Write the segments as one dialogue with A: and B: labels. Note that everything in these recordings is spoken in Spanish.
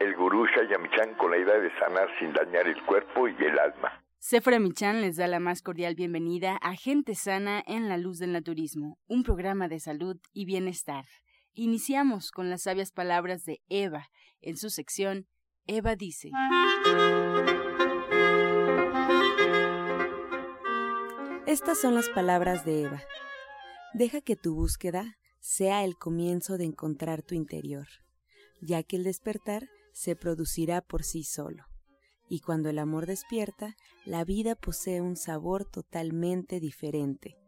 A: el gurú Shayamichan con la idea de sanar sin dañar el cuerpo y el alma.
B: Sefra Michan les da la más cordial bienvenida a Gente Sana en la Luz del Naturismo, un programa de salud y bienestar. Iniciamos con las sabias palabras de Eva en su sección Eva dice.
C: Estas son las palabras de Eva. Deja que tu búsqueda sea el comienzo de encontrar tu interior, ya que el despertar se producirá por sí solo. Y cuando el amor despierta, la vida posee un sabor totalmente diferente,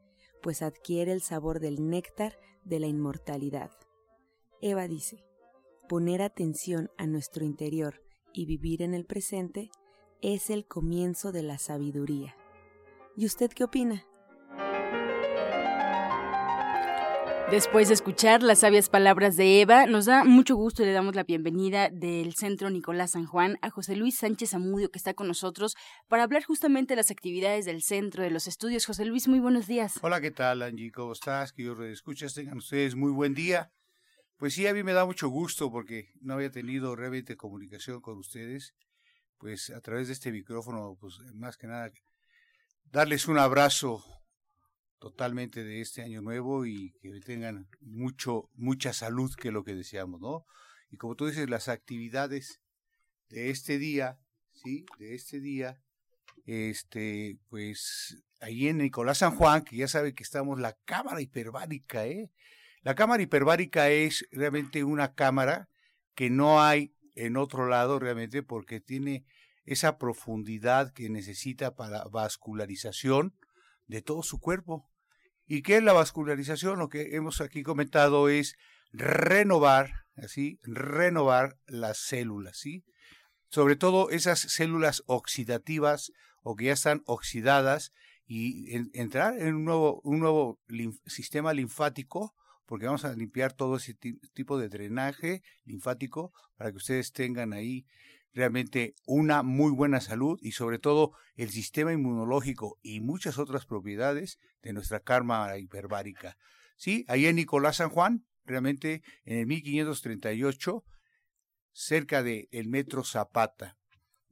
C: pues adquiere el sabor del néctar de la inmortalidad. Eva dice, poner atención a nuestro interior y vivir en el presente es el comienzo de la sabiduría. ¿Y usted qué opina?
B: Después de escuchar las sabias palabras de Eva, nos da mucho gusto y le damos la bienvenida del Centro Nicolás San Juan a José Luis Sánchez Amudio, que está con nosotros para hablar justamente de las actividades del centro, de los estudios. José Luis, muy buenos días.
D: Hola, ¿qué tal, Angie? ¿Cómo estás? Que yo escuchas, tengan ustedes muy buen día. Pues sí, a mí me da mucho gusto porque no había tenido realmente comunicación con ustedes. Pues a través de este micrófono, pues más que nada, darles un abrazo totalmente de este año nuevo y que tengan mucho, mucha salud, que es lo que deseamos, ¿no? Y como tú dices, las actividades de este día, ¿sí? De este día, este, pues ahí en Nicolás San Juan, que ya sabe que estamos la cámara hiperbárica, ¿eh? La cámara hiperbárica es realmente una cámara que no hay en otro lado realmente porque tiene esa profundidad que necesita para vascularización de todo su cuerpo. ¿Y qué es la vascularización? Lo que hemos aquí comentado es renovar, así, renovar las células, ¿sí? Sobre todo esas células oxidativas o que ya están oxidadas y entrar en un nuevo, un nuevo sistema linfático porque vamos a limpiar todo ese tipo de drenaje linfático para que ustedes tengan ahí realmente una muy buena salud y sobre todo el sistema inmunológico y muchas otras propiedades de nuestra karma hiperbárica. Sí, ahí en Nicolás San Juan, realmente en el 1538, cerca del el metro Zapata.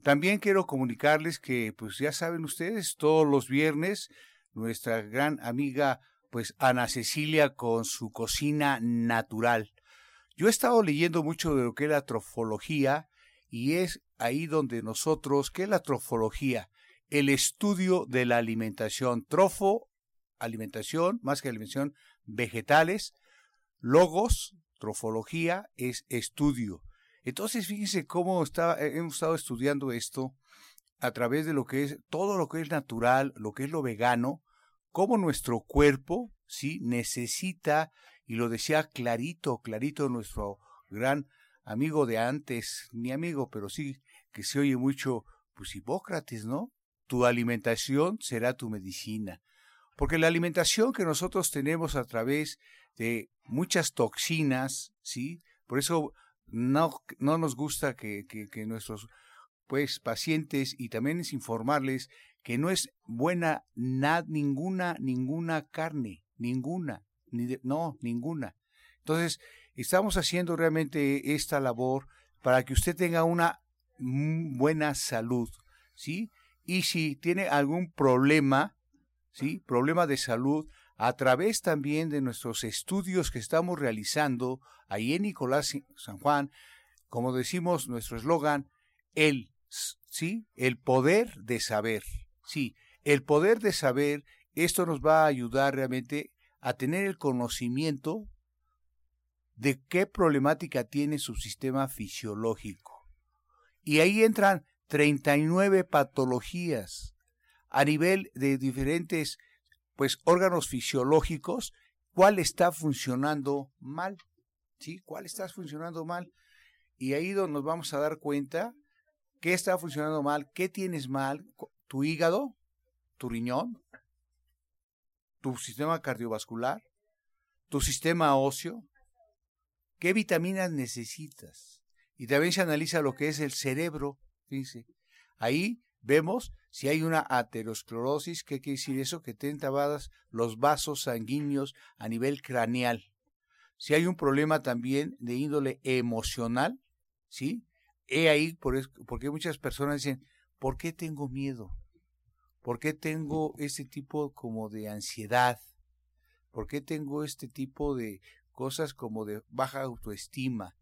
D: También quiero comunicarles que, pues ya saben ustedes, todos los viernes nuestra gran amiga pues Ana Cecilia con su cocina natural. Yo he estado leyendo mucho de lo que es la trofología y es ahí donde nosotros, ¿qué es la trofología? El estudio de la alimentación. Trofo, alimentación, más que alimentación, vegetales. Logos, trofología, es estudio. Entonces, fíjense cómo está, hemos estado estudiando esto a través de lo que es todo lo que es natural, lo que es lo vegano, cómo nuestro cuerpo, sí, necesita, y lo decía clarito, clarito nuestro gran amigo de antes, mi amigo, pero sí, que se oye mucho, pues Hipócrates, ¿no? Tu alimentación será tu medicina. Porque la alimentación que nosotros tenemos a través de muchas toxinas, ¿sí? Por eso no, no nos gusta que, que, nuestros pues pacientes y también es informarles que no es buena ninguna, ninguna carne, ninguna, ni no, ninguna. Entonces, estamos haciendo realmente esta labor para que usted tenga una buena salud, ¿sí? Y si tiene algún problema, ¿sí? Problema de salud, a través también de nuestros estudios que estamos realizando ahí en Nicolás San Juan, como decimos nuestro eslogan, el, ¿sí? El poder de saber. Sí, el poder de saber, esto nos va a ayudar realmente a tener el conocimiento de qué problemática tiene su sistema fisiológico. Y ahí entran 39 patologías a nivel de diferentes pues órganos fisiológicos, cuál está funcionando mal, ¿sí? ¿Cuál está funcionando mal? Y ahí nos vamos a dar cuenta ¿Qué está funcionando mal? ¿Qué tienes mal? ¿Tu hígado? ¿Tu riñón? ¿Tu sistema cardiovascular? ¿Tu sistema óseo? ¿Qué vitaminas necesitas? Y también se analiza lo que es el cerebro, fíjense. Ahí vemos si hay una aterosclerosis, ¿qué quiere decir eso? Que tienen tabadas los vasos sanguíneos a nivel craneal. Si hay un problema también de índole emocional, ¿sí? He ahí por, porque muchas personas dicen, ¿por qué tengo miedo? ¿Por qué tengo este tipo como de ansiedad? ¿Por qué tengo este tipo de cosas como de baja autoestima?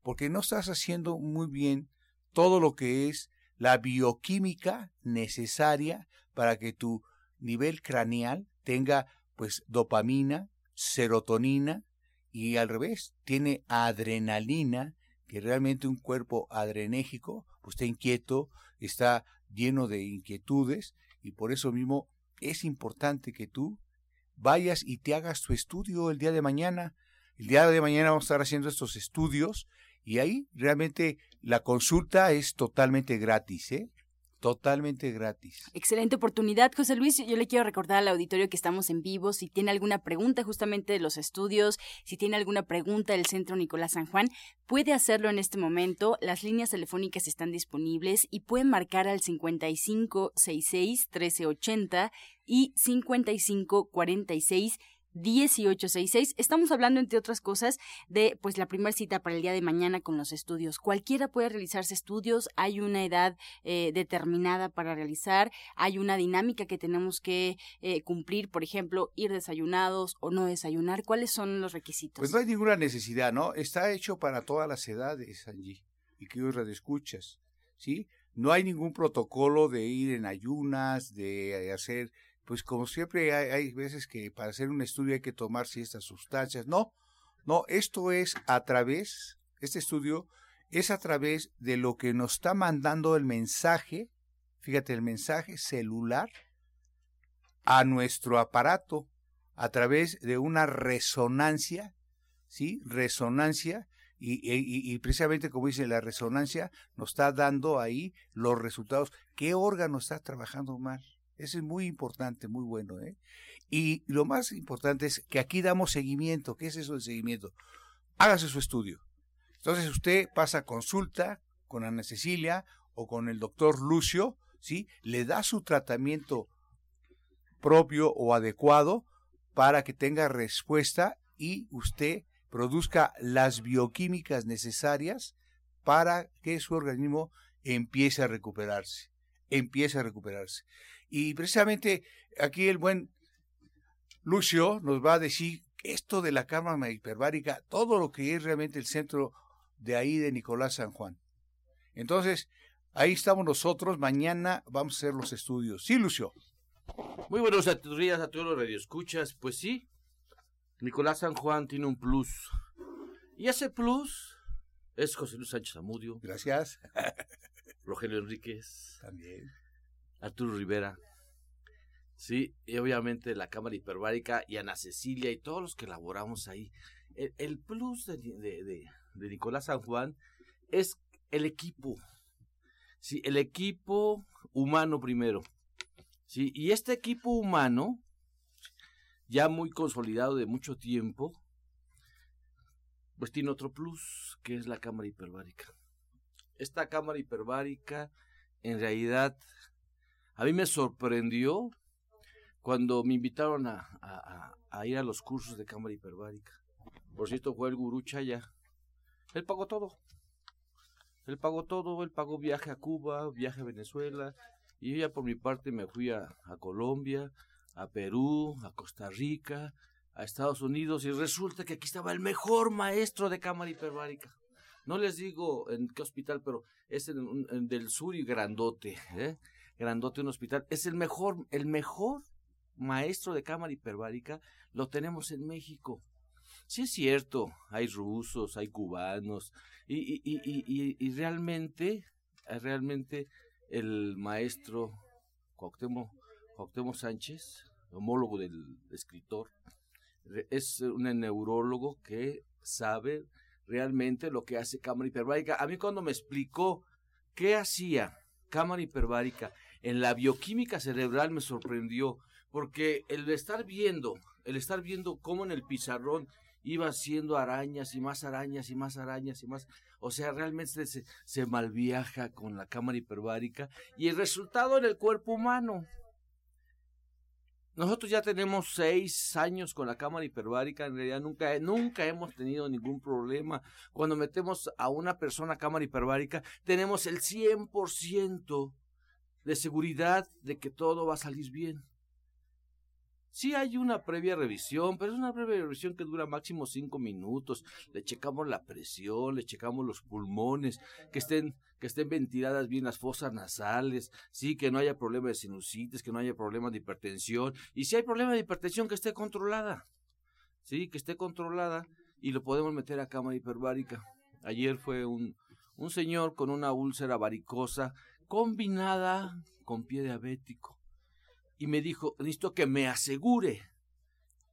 D: Porque no estás haciendo muy bien todo lo que es la bioquímica necesaria para que tu nivel craneal tenga pues dopamina, serotonina y al revés, tiene adrenalina, que realmente un cuerpo adrenégico pues está inquieto, está lleno de inquietudes y por eso mismo es importante que tú vayas y te hagas tu estudio el día de mañana. El día de mañana vamos a estar haciendo estos estudios y ahí realmente la consulta es totalmente gratis, ¿eh? Totalmente gratis.
B: Excelente oportunidad, José Luis. Yo le quiero recordar al auditorio que estamos en vivo. Si tiene alguna pregunta justamente de los estudios, si tiene alguna pregunta del Centro Nicolás San Juan, puede hacerlo en este momento. Las líneas telefónicas están disponibles y pueden marcar al 5566 1380 y 5546 1866. Estamos hablando, entre otras cosas, de pues la primera cita para el día de mañana con los estudios. Cualquiera puede realizarse estudios, hay una edad eh, determinada para realizar, hay una dinámica que tenemos que eh, cumplir, por ejemplo, ir desayunados o no desayunar. ¿Cuáles son los requisitos?
D: Pues no hay ninguna necesidad, ¿no? Está hecho para todas las edades, Angie, y que hoy escuchas, ¿sí? No hay ningún protocolo de ir en ayunas, de hacer pues como siempre hay, veces que para hacer un estudio hay que tomar ciertas sustancias. No, no, esto es a través, este estudio es a través de lo que nos está mandando el mensaje, fíjate, el mensaje celular a nuestro aparato a través de una resonancia, ¿sí? Resonancia, y, y, precisamente como dice la resonancia, nos está dando ahí los resultados. ¿Qué órgano está trabajando mal? Eso es muy importante, muy bueno. ¿eh? Y lo más importante es que aquí damos seguimiento. ¿Qué es eso de seguimiento? Hágase su estudio. Entonces usted pasa consulta con Ana Cecilia o con el doctor Lucio, ¿sí? Le da su tratamiento propio o adecuado para que tenga respuesta y usted produzca las bioquímicas necesarias para que su organismo empiece a recuperarse, empiece a recuperarse. Y precisamente aquí el buen Lucio nos va a decir esto de la cámara hiperbárica, todo lo que es realmente el centro de ahí de Nicolás San Juan. Entonces, ahí estamos nosotros, mañana vamos a hacer los estudios. Sí, Lucio.
E: Muy buenos días a todos los radioescuchas. Pues sí, Nicolás San Juan tiene un plus. Y ese plus es José Luis Sánchez Amudio.
D: Gracias.
E: Rogelio Enríquez.
D: También.
E: Arturo Rivera. Sí, y obviamente la Cámara Hiperbárica y Ana Cecilia y todos los que elaboramos ahí. El, plus de, de, Nicolás San Juan es el equipo. Sí, el equipo humano primero. Sí, y este equipo humano, ya muy consolidado de mucho tiempo, pues tiene otro plus, que es la cámara hiperbárica. Esta cámara hiperbárica, en realidad, a mí me sorprendió cuando me invitaron a, ir a los cursos de cámara hiperbárica. Por cierto, fue el gurú Chaya. Él pagó todo. Él pagó todo, él pagó viaje a Cuba, viaje a Venezuela, y yo ya por mi parte me fui a, a Colombia, a Perú, a Costa Rica, a Estados Unidos, y resulta que aquí estaba el mejor maestro de cámara hiperbárica. No les digo en qué hospital, pero es en, en del sur y grandote. ¿eh? grandote un hospital. Es el mejor, el mejor maestro de cámara hiperbárica lo tenemos en México. Sí es cierto, hay rusos, hay cubanos, y, y, y, y realmente, realmente el maestro Cuauhtémoc Sánchez, homólogo del escritor, es un neurólogo que sabe realmente lo que hace cámara hiperbárica. A mí cuando me explicó ¿Qué hacía cámara hiperbárica? En la bioquímica cerebral me sorprendió, porque el estar viendo, el estar viendo cómo en el pizarrón iba haciendo arañas y más arañas y más arañas y más. O sea, realmente se, se malviaja con la cámara hiperbárica y el resultado en el cuerpo humano. Nosotros ya tenemos seis años con la cámara hiperbárica, en realidad nunca, hemos tenido ningún problema. Cuando metemos a una persona a cámara hiperbárica, tenemos el 100% de seguridad de que todo va a salir bien. Sí hay una previa revisión, pero es una previa revisión que dura máximo cinco minutos. Le checamos la presión, le checamos los pulmones, que estén, que estén ventiladas bien las fosas nasales, sí, que no haya problema de sinusitis, que no haya problema de hipertensión. Y si hay problema de hipertensión, que esté controlada. Sí, que esté controlada y lo podemos meter a cámara hiperbárica. Ayer fue un, un señor con una úlcera varicosa combinada con pie diabético y me dijo, necesito que me asegure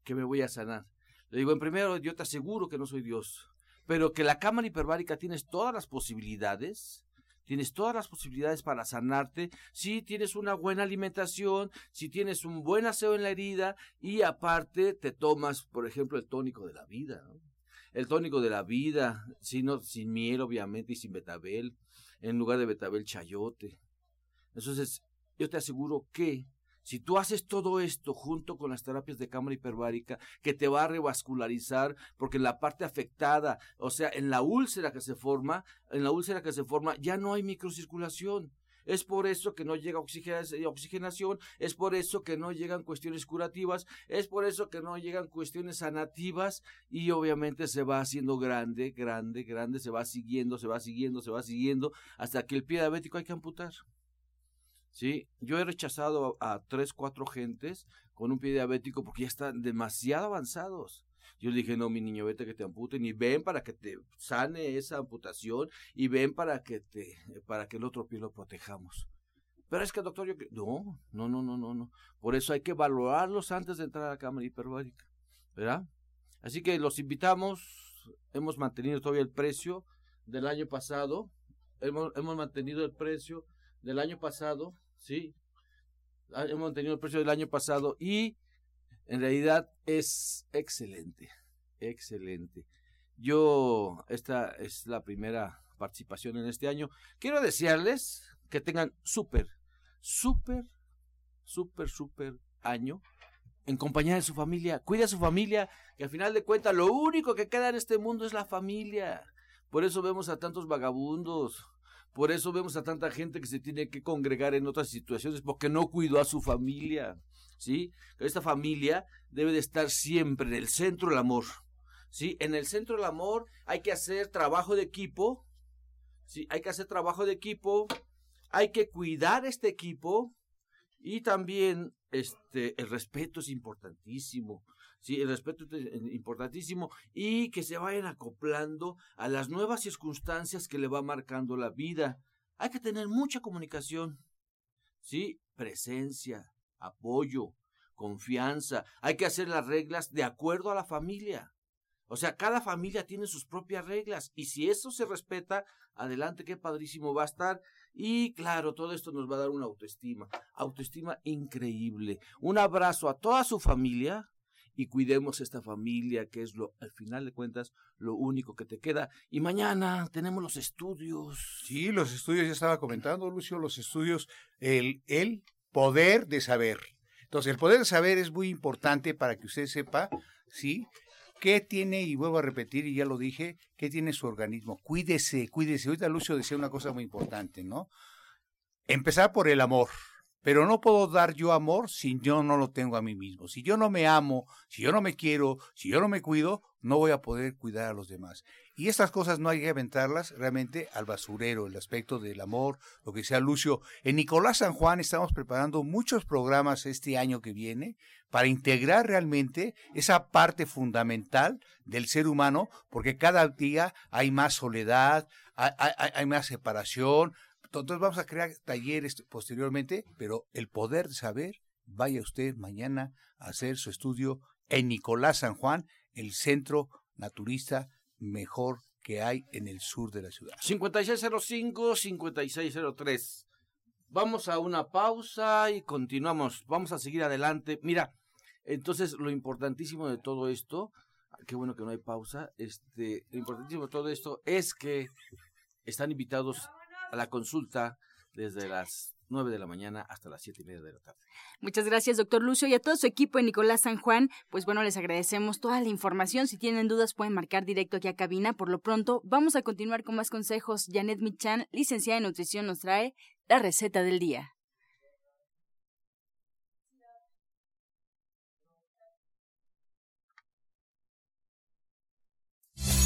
E: que me voy a sanar. Le digo, en primero, yo te aseguro que no soy Dios, pero que la cámara hiperbárica tienes todas las posibilidades, tienes todas las posibilidades para sanarte si tienes una buena alimentación, si tienes un buen aseo en la herida y aparte te tomas, por ejemplo, el tónico de la vida, El tónico de la vida, sino, sin miel, obviamente, y sin betabel, en lugar de betabel, chayote. Entonces, yo te aseguro que si tú haces todo esto junto con las terapias de cámara hiperbárica, que te va a revascularizar, porque en la parte afectada, o sea, en la úlcera que se forma, en la úlcera que se forma, ya no hay microcirculación. Es por eso que no llega oxigenación, es por eso que no llegan cuestiones curativas, es por eso que no llegan cuestiones sanativas y obviamente se va haciendo grande, grande, grande, se va siguiendo, se va siguiendo, se va siguiendo, hasta que el pie diabético hay que amputar. Sí, yo he rechazado a, tres, cuatro gentes con un pie diabético porque ya están demasiado avanzados. Yo le dije, no, mi niño, vete que te amputen y ven para que te sane esa amputación y ven para que te, para que el otro pie lo protejamos. Pero es que, doctor, yo... No, no, no, no, no, no. Por eso hay que valorarlos antes de entrar a la cámara hiperbárica, ¿verdad? Así que los invitamos, hemos mantenido todavía el precio del año pasado, hemos, hemos mantenido el precio del año pasado, ¿sí? Ah, hemos mantenido el precio del año pasado y en realidad es excelente, excelente. Yo, esta es la primera participación en este año. Quiero desearles que tengan súper, súper, súper, súper año en compañía de su familia. Cuide a su familia, que al final de cuentas lo único que queda en este mundo es la familia. Por eso vemos a tantos vagabundos, por eso vemos a tanta gente que se tiene que congregar en otras situaciones porque no cuidó a su familia. ¿Sí? Esta familia debe de estar siempre en el centro del amor. ¿Sí? En el centro del amor hay que hacer trabajo de equipo. ¿Sí? Hay que hacer trabajo de equipo. Hay que cuidar este equipo. Y también este, el respeto es importantísimo. Sí, el respeto es importantísimo y que se vayan acoplando a las nuevas circunstancias que le va marcando la vida. Hay que tener mucha comunicación, sí, presencia, apoyo, confianza. Hay que hacer las reglas de acuerdo a la familia. O sea, cada familia tiene sus propias reglas y si eso se respeta, adelante, qué padrísimo va a estar. Y claro, todo esto nos va a dar una autoestima, autoestima increíble. Un abrazo a toda su familia, y cuidemos esta familia, que es lo, al final de cuentas, lo único que te queda. Y mañana tenemos los estudios.
D: Sí, los estudios, ya estaba comentando, Lucio, los estudios, el, el poder de saber. Entonces, el poder de saber es muy importante para que usted sepa, ¿sí? ¿Qué tiene, y vuelvo a repetir, y ya lo dije, qué tiene su organismo? Cuídese, cuídese. Ahorita Lucio decía una cosa muy importante, ¿no? Empezar por el amor. Pero no puedo dar yo amor si yo no lo tengo a mí mismo. Si yo no me amo, si yo no me quiero, si yo no me cuido, no voy a poder cuidar a los demás. Y estas cosas no hay que aventarlas realmente al basurero, el aspecto del amor, lo que sea Lucio. En Nicolás San Juan estamos preparando muchos programas este año que viene para integrar realmente esa parte fundamental del ser humano, porque cada día hay más soledad, hay, hay más separación, entonces vamos a crear talleres posteriormente, pero el poder de saber, vaya usted mañana a hacer su estudio en Nicolás San Juan, el centro naturista mejor que hay en el sur de la ciudad.
E: 5605-5603. Vamos a una pausa y continuamos. Vamos a seguir adelante. Mira, entonces lo importantísimo de todo esto, qué bueno que no hay pausa, este, lo importantísimo de todo esto es que están invitados a la consulta desde las 9 de la mañana hasta las siete y media de la tarde.
B: Muchas gracias, doctor Lucio, y a todo su equipo en Nicolás San Juan. Pues bueno, les agradecemos toda la información. Si tienen dudas, pueden marcar directo aquí a cabina. Por lo pronto, vamos a continuar con más consejos. Janet Michan, licenciada en nutrición, nos trae la receta del día.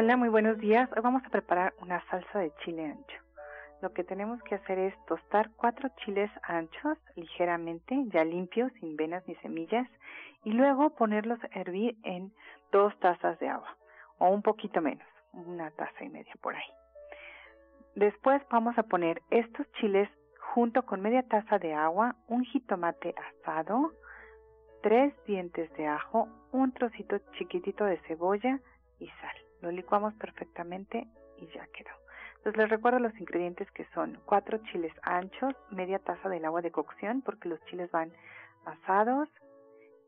F: Hola, muy buenos días. Hoy vamos a preparar una salsa de chile ancho. Lo que tenemos que hacer es tostar cuatro chiles anchos ligeramente, ya limpios, sin venas ni semillas, y luego ponerlos a hervir en dos tazas de agua, o un poquito menos, una taza y media por ahí. Después vamos a poner estos chiles junto con media taza de agua, un jitomate asado, tres dientes de ajo, un trocito chiquitito de cebolla y sal. Lo licuamos perfectamente y ya quedó. Entonces les recuerdo los ingredientes que son cuatro chiles anchos, media taza del agua de cocción porque los chiles van asados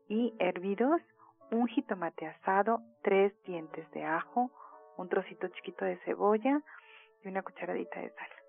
F: y hervidos, un jitomate asado, tres dientes de ajo, un trocito chiquito de cebolla y una cucharadita de sal.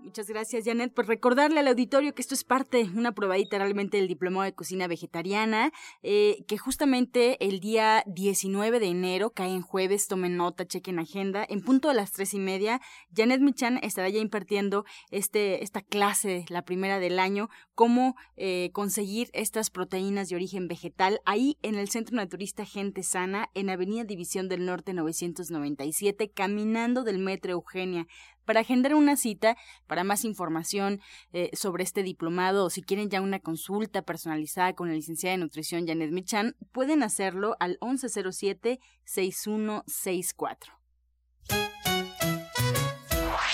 B: Muchas gracias, Janet. Pues recordarle al auditorio que esto es parte, una probadita realmente del Diplomado de Cocina Vegetariana, eh, que justamente el día 19 de enero, cae en jueves, tomen nota, chequen agenda, en punto de las tres y media, Janet Michan estará ya impartiendo este, esta clase, la primera del año, cómo eh, conseguir estas proteínas de origen vegetal, ahí en el Centro Naturista Gente Sana, en Avenida División del Norte 997, caminando del Metro Eugenia para agendar una cita, para más información eh, sobre este diplomado o si quieren ya una consulta personalizada con la licenciada de nutrición Janet Michan, pueden hacerlo al 1107-6164.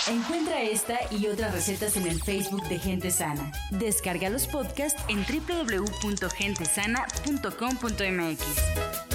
G: Encuentra esta y otras recetas en el Facebook de Gente Sana. Descarga los podcasts en www.gentesana.com.mx.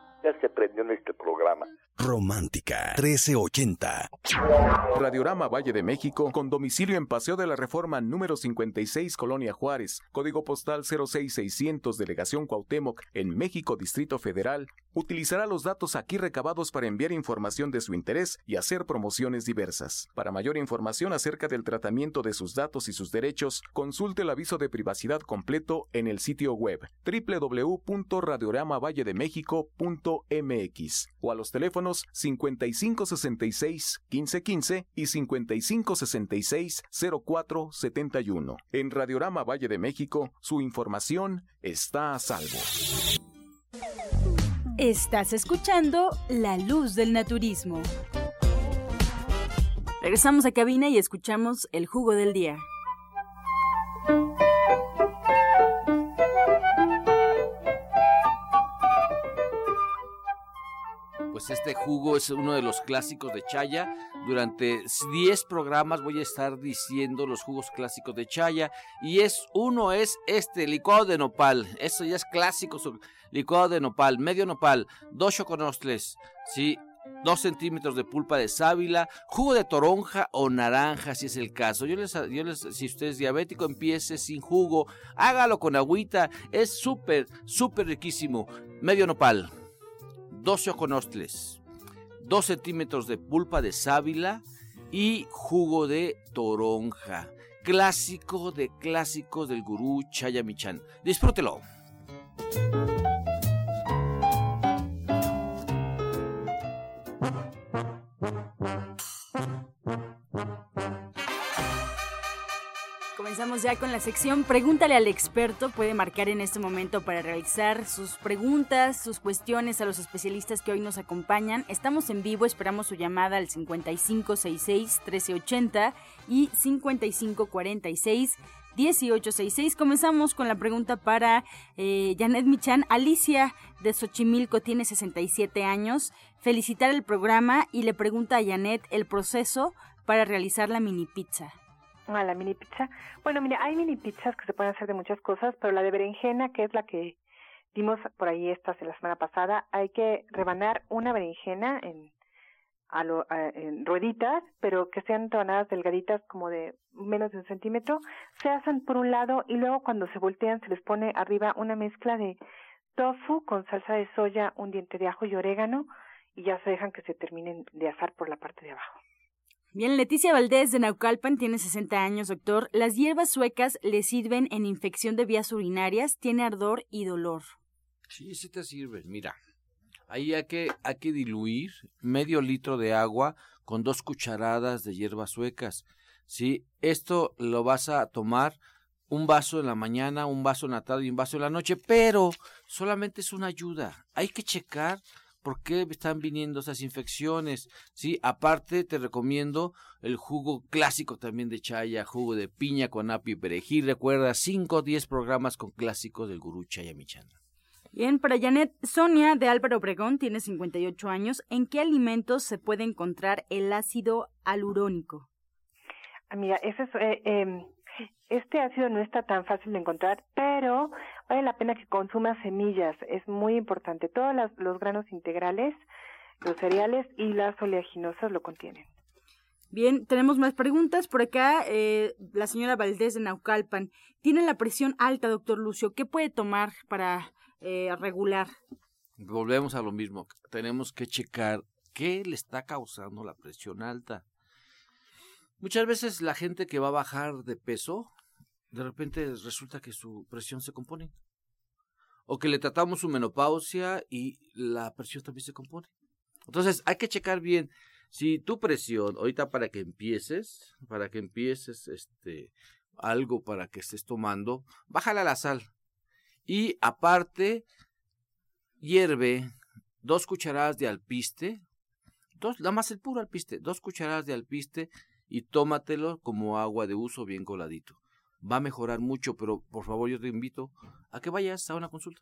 A: ya se prendió en este programa.
H: Romántica 1380.
I: Radiorama Valle de México, con domicilio en Paseo de la Reforma número 56, Colonia Juárez, código postal 06600, Delegación Cuauhtémoc, en México, Distrito Federal, utilizará los datos aquí recabados para enviar información de su interés y hacer promociones diversas. Para mayor información acerca del tratamiento de sus datos y sus derechos, consulte el aviso de privacidad completo en el sitio web www.radioramavalle-de-méxico.mx o a los teléfonos 5566 1515 y 5566 0471. En Radiorama Valle de México, su información está a salvo.
G: Estás escuchando La Luz del Naturismo.
B: Regresamos a cabina y escuchamos el jugo del día.
E: Pues este jugo es uno de los clásicos de Chaya. Durante 10 programas voy a estar diciendo los jugos clásicos de Chaya. Y es uno es este, licuado de nopal. Eso ya es clásico. Licuado de nopal, medio nopal, dos choconostles, ¿sí? dos centímetros de pulpa de sábila, jugo de toronja o naranja si es el caso. Yo les, yo les, si usted es diabético, empiece sin jugo, hágalo con agüita, es súper, súper riquísimo. Medio nopal, 12 oconostles, 2 centímetros de pulpa de sábila y jugo de toronja. Clásico de clásicos del gurú Chayamichan. Disfrútelo.
B: Comenzamos ya con la sección Pregúntale al experto. Puede marcar en este momento para realizar sus preguntas, sus cuestiones a los especialistas que hoy nos acompañan. Estamos en vivo, esperamos su llamada al 5566-1380 y 5546-1866. Comenzamos con la pregunta para eh, Janet Michan. Alicia de Xochimilco tiene 67 años. Felicitar el programa y le pregunta a Janet el proceso para realizar la mini pizza.
F: A la mini pizza. Bueno, mira, hay mini pizzas que se pueden hacer de muchas cosas, pero la de berenjena, que es la que dimos por ahí esta la semana pasada, hay que rebanar una berenjena en, a lo, en rueditas, pero que sean rebanadas delgaditas como de menos de un centímetro. Se hacen por un lado y luego cuando se voltean se les pone arriba una mezcla de tofu con salsa de soya, un diente de ajo y orégano y ya se dejan que se terminen de asar por la parte de abajo.
B: Bien, Leticia Valdés de Naucalpan tiene 60 años, doctor. Las hierbas suecas le sirven en infección de vías urinarias, tiene ardor y dolor.
E: Sí, sí te sirven. Mira, ahí hay que, hay que diluir medio litro de agua con dos cucharadas de hierbas suecas. Sí, esto lo vas a tomar un vaso en la mañana, un vaso en la tarde y un vaso en la noche, pero solamente es una ayuda. Hay que checar por qué están viniendo esas infecciones. Sí, aparte te recomiendo el jugo clásico también de chaya, jugo de piña con apio y perejil. Recuerda, 5 o 10 programas con clásicos del gurú Chaya Michan.
B: Bien, para Janet, Sonia de Álvaro Obregón tiene 58 años. ¿En qué alimentos se puede encontrar el ácido alurónico?
F: Ah, mira, ese es, eh, em, este ácido no está tan fácil de encontrar, pero vale la pena que consuma semillas, es muy importante. Todos los, granos integrales, los cereales y las oleaginosas lo contienen.
B: Bien, tenemos más preguntas. Por acá, eh, la señora Valdés de Naucalpan. Tiene la presión alta, doctor Lucio. ¿Qué puede tomar para eh, regular?
E: Volvemos a lo mismo. Tenemos que checar qué le está causando la presión alta. Muchas veces la gente que va a bajar de peso de repente resulta que su presión se compone. O que le tratamos su menopausia y la presión también se compone. Entonces hay que checar bien si tu presión, ahorita para que empieces, para que empieces este algo para que estés tomando, bájale a la sal. Y aparte, hierve dos cucharadas de alpiste, dos, nada más el puro alpiste, dos cucharadas de alpiste y tómatelo como agua de uso bien coladito va a mejorar mucho, pero por favor yo te invito a que vayas a una consulta.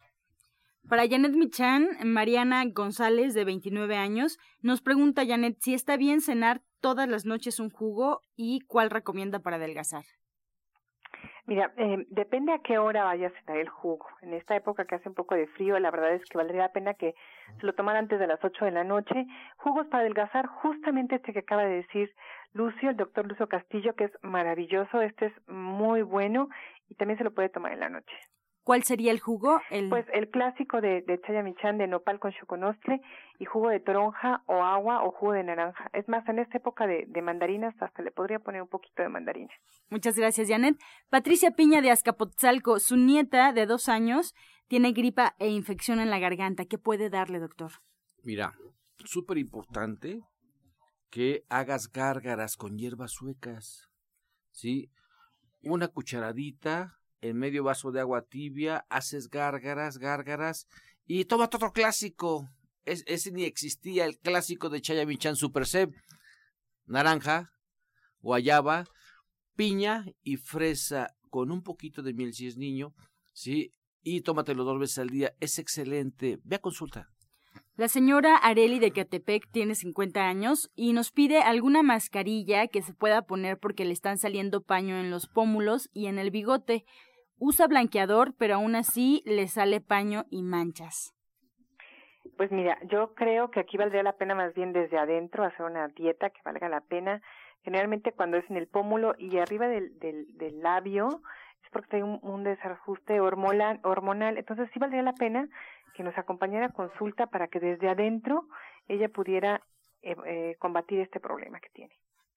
B: Para Janet Michan, Mariana González, de 29 años, nos pregunta Janet si está bien cenar todas las noches un jugo y cuál recomienda para adelgazar.
F: Mira, eh, depende a qué hora vayas a cenar el jugo. En esta época que hace un poco de frío, la verdad es que valdría la pena que se lo tomara antes de las 8 de la noche. Jugos para adelgazar, justamente este que acaba de decir Lucio, el doctor Lucio Castillo, que es maravilloso, este es muy bueno y también se lo puede tomar en la noche.
B: ¿Cuál sería el jugo? El...
F: Pues el clásico de, de chayamichan de nopal con choconostle y jugo de toronja o agua o jugo de naranja. Es más, en esta época de, de mandarinas hasta le podría poner un poquito de mandarina.
B: Muchas gracias, Janet. Patricia Piña de Azcapotzalco, su nieta de dos años tiene gripa e infección en la garganta. ¿Qué puede darle, doctor?
E: Mira, súper importante que hagas gárgaras con hierbas suecas, ¿sí? Una cucharadita en medio vaso de agua tibia, haces gárgaras, gárgaras, y toma otro clásico. Es, ese ni existía, el clásico de Chayamichan Super Seb. Naranja, guayaba, piña y fresa con un poquito de miel si es niño, ¿sí? Y tómatelo dos veces al día. Es excelente. Ve a consulta.
B: La señora Areli de Catepec tiene 50 años y nos pide alguna mascarilla que se pueda poner porque le están saliendo paño en los pómulos y en el bigote. Usa blanqueador, pero aún así le sale paño y manchas.
F: Pues mira, yo creo que aquí valdría la pena más bien desde adentro hacer una dieta que valga la pena. Generalmente cuando es en el pómulo y arriba del, del, del labio es porque hay un, desajuste hormonal, hormonal. Entonces sí valdría la pena que nos acompañara a consulta para que desde adentro ella pudiera eh, eh, combatir este problema que tiene.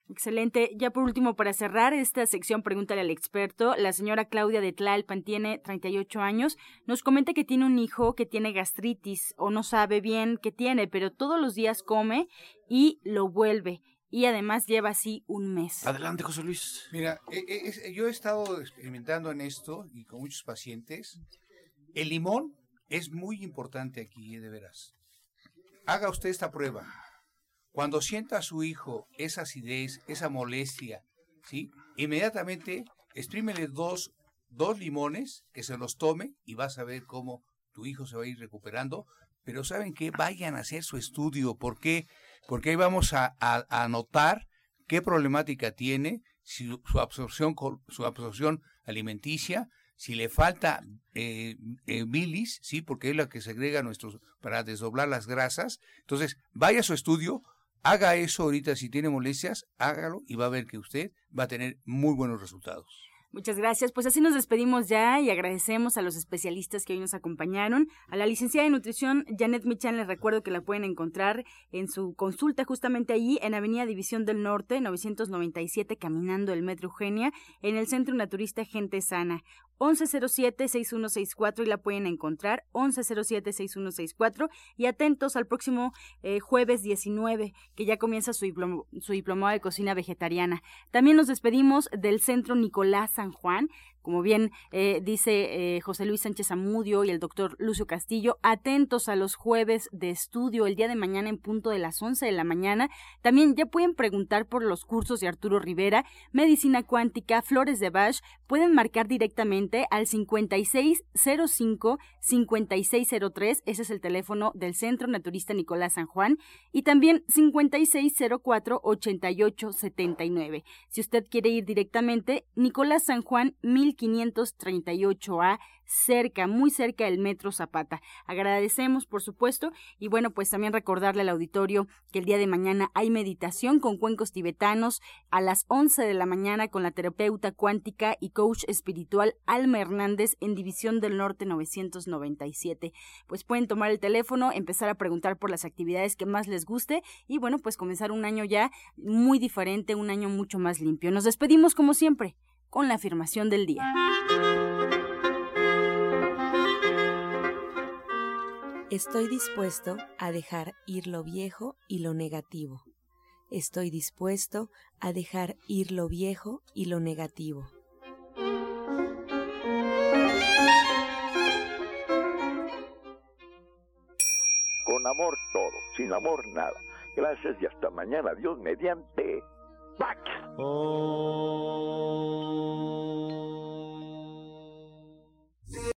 B: Excelente. Ya por último, para cerrar esta sección, pregúntale al experto. La señora Claudia de Tlalpan tiene 38 años. Nos comenta que tiene un hijo que tiene gastritis o no sabe bien qué tiene, pero todos los días come y lo vuelve. Y además lleva así un mes.
E: Adelante, José Luis.
D: Mira, eh, eh, yo he estado experimentando en esto y con muchos pacientes. El limón es muy importante aquí, de veras. Haga usted esta prueba cuando sienta a su hijo esa acidez, esa molestia, ¿sí? Inmediatamente exprímele dos, dos limones, que se los tome y vas a ver cómo tu hijo se va a ir recuperando. Pero ¿saben qué? Vayan a hacer su estudio. ¿Por qué? Porque ahí vamos a, a, notar qué problemática tiene, su absorción, su absorción alimenticia, si le falta eh, eh, bilis, sí, porque es la que segrega nuestros para desdoblar las grasas. Entonces, vaya a su estudio, Haga eso ahorita, si tiene molestias, hágalo y va a ver que usted va a tener muy buenos resultados.
B: Muchas gracias. Pues así nos despedimos ya y agradecemos a los especialistas que hoy nos acompañaron. A la licenciada de nutrición Janet Michan les recuerdo que la pueden encontrar en su consulta justamente allí en Avenida División del Norte, 997, caminando el Metro Eugenia, en el Centro Naturista Gente Sana. 1107-6164 y la pueden encontrar 1107-6164 y atentos al próximo eh, jueves 19 que ya comienza su, su diplomado de cocina vegetariana. También nos despedimos del Centro Nicolás San Juan como bien eh, dice eh, José Luis Sánchez Amudio y el doctor Lucio Castillo, atentos a los jueves de estudio el día de mañana en punto de las 11 de la mañana. También ya pueden preguntar por los cursos de Arturo Rivera, Medicina Cuántica, Flores de Bach. Pueden marcar directamente al 5605-5603, ese es el teléfono del Centro Naturista Nicolás San Juan, y también 5604-8879. Si usted quiere ir directamente, Nicolás San Juan 1000 1538A, cerca, muy cerca del Metro Zapata. Agradecemos, por supuesto, y bueno, pues también recordarle al auditorio que el día de mañana hay meditación con cuencos tibetanos a las 11 de la mañana con la terapeuta cuántica y coach espiritual Alma Hernández en División del Norte 997. Pues pueden tomar el teléfono, empezar a preguntar por las actividades que más les guste y bueno, pues comenzar un año ya muy diferente, un año mucho más limpio. Nos despedimos como siempre con la afirmación del día.
C: Estoy dispuesto a dejar ir lo viejo y lo negativo. Estoy dispuesto a dejar ir lo viejo y lo negativo.
A: Con amor todo, sin amor nada. Gracias y hasta mañana. Dios mediante. back. Oh.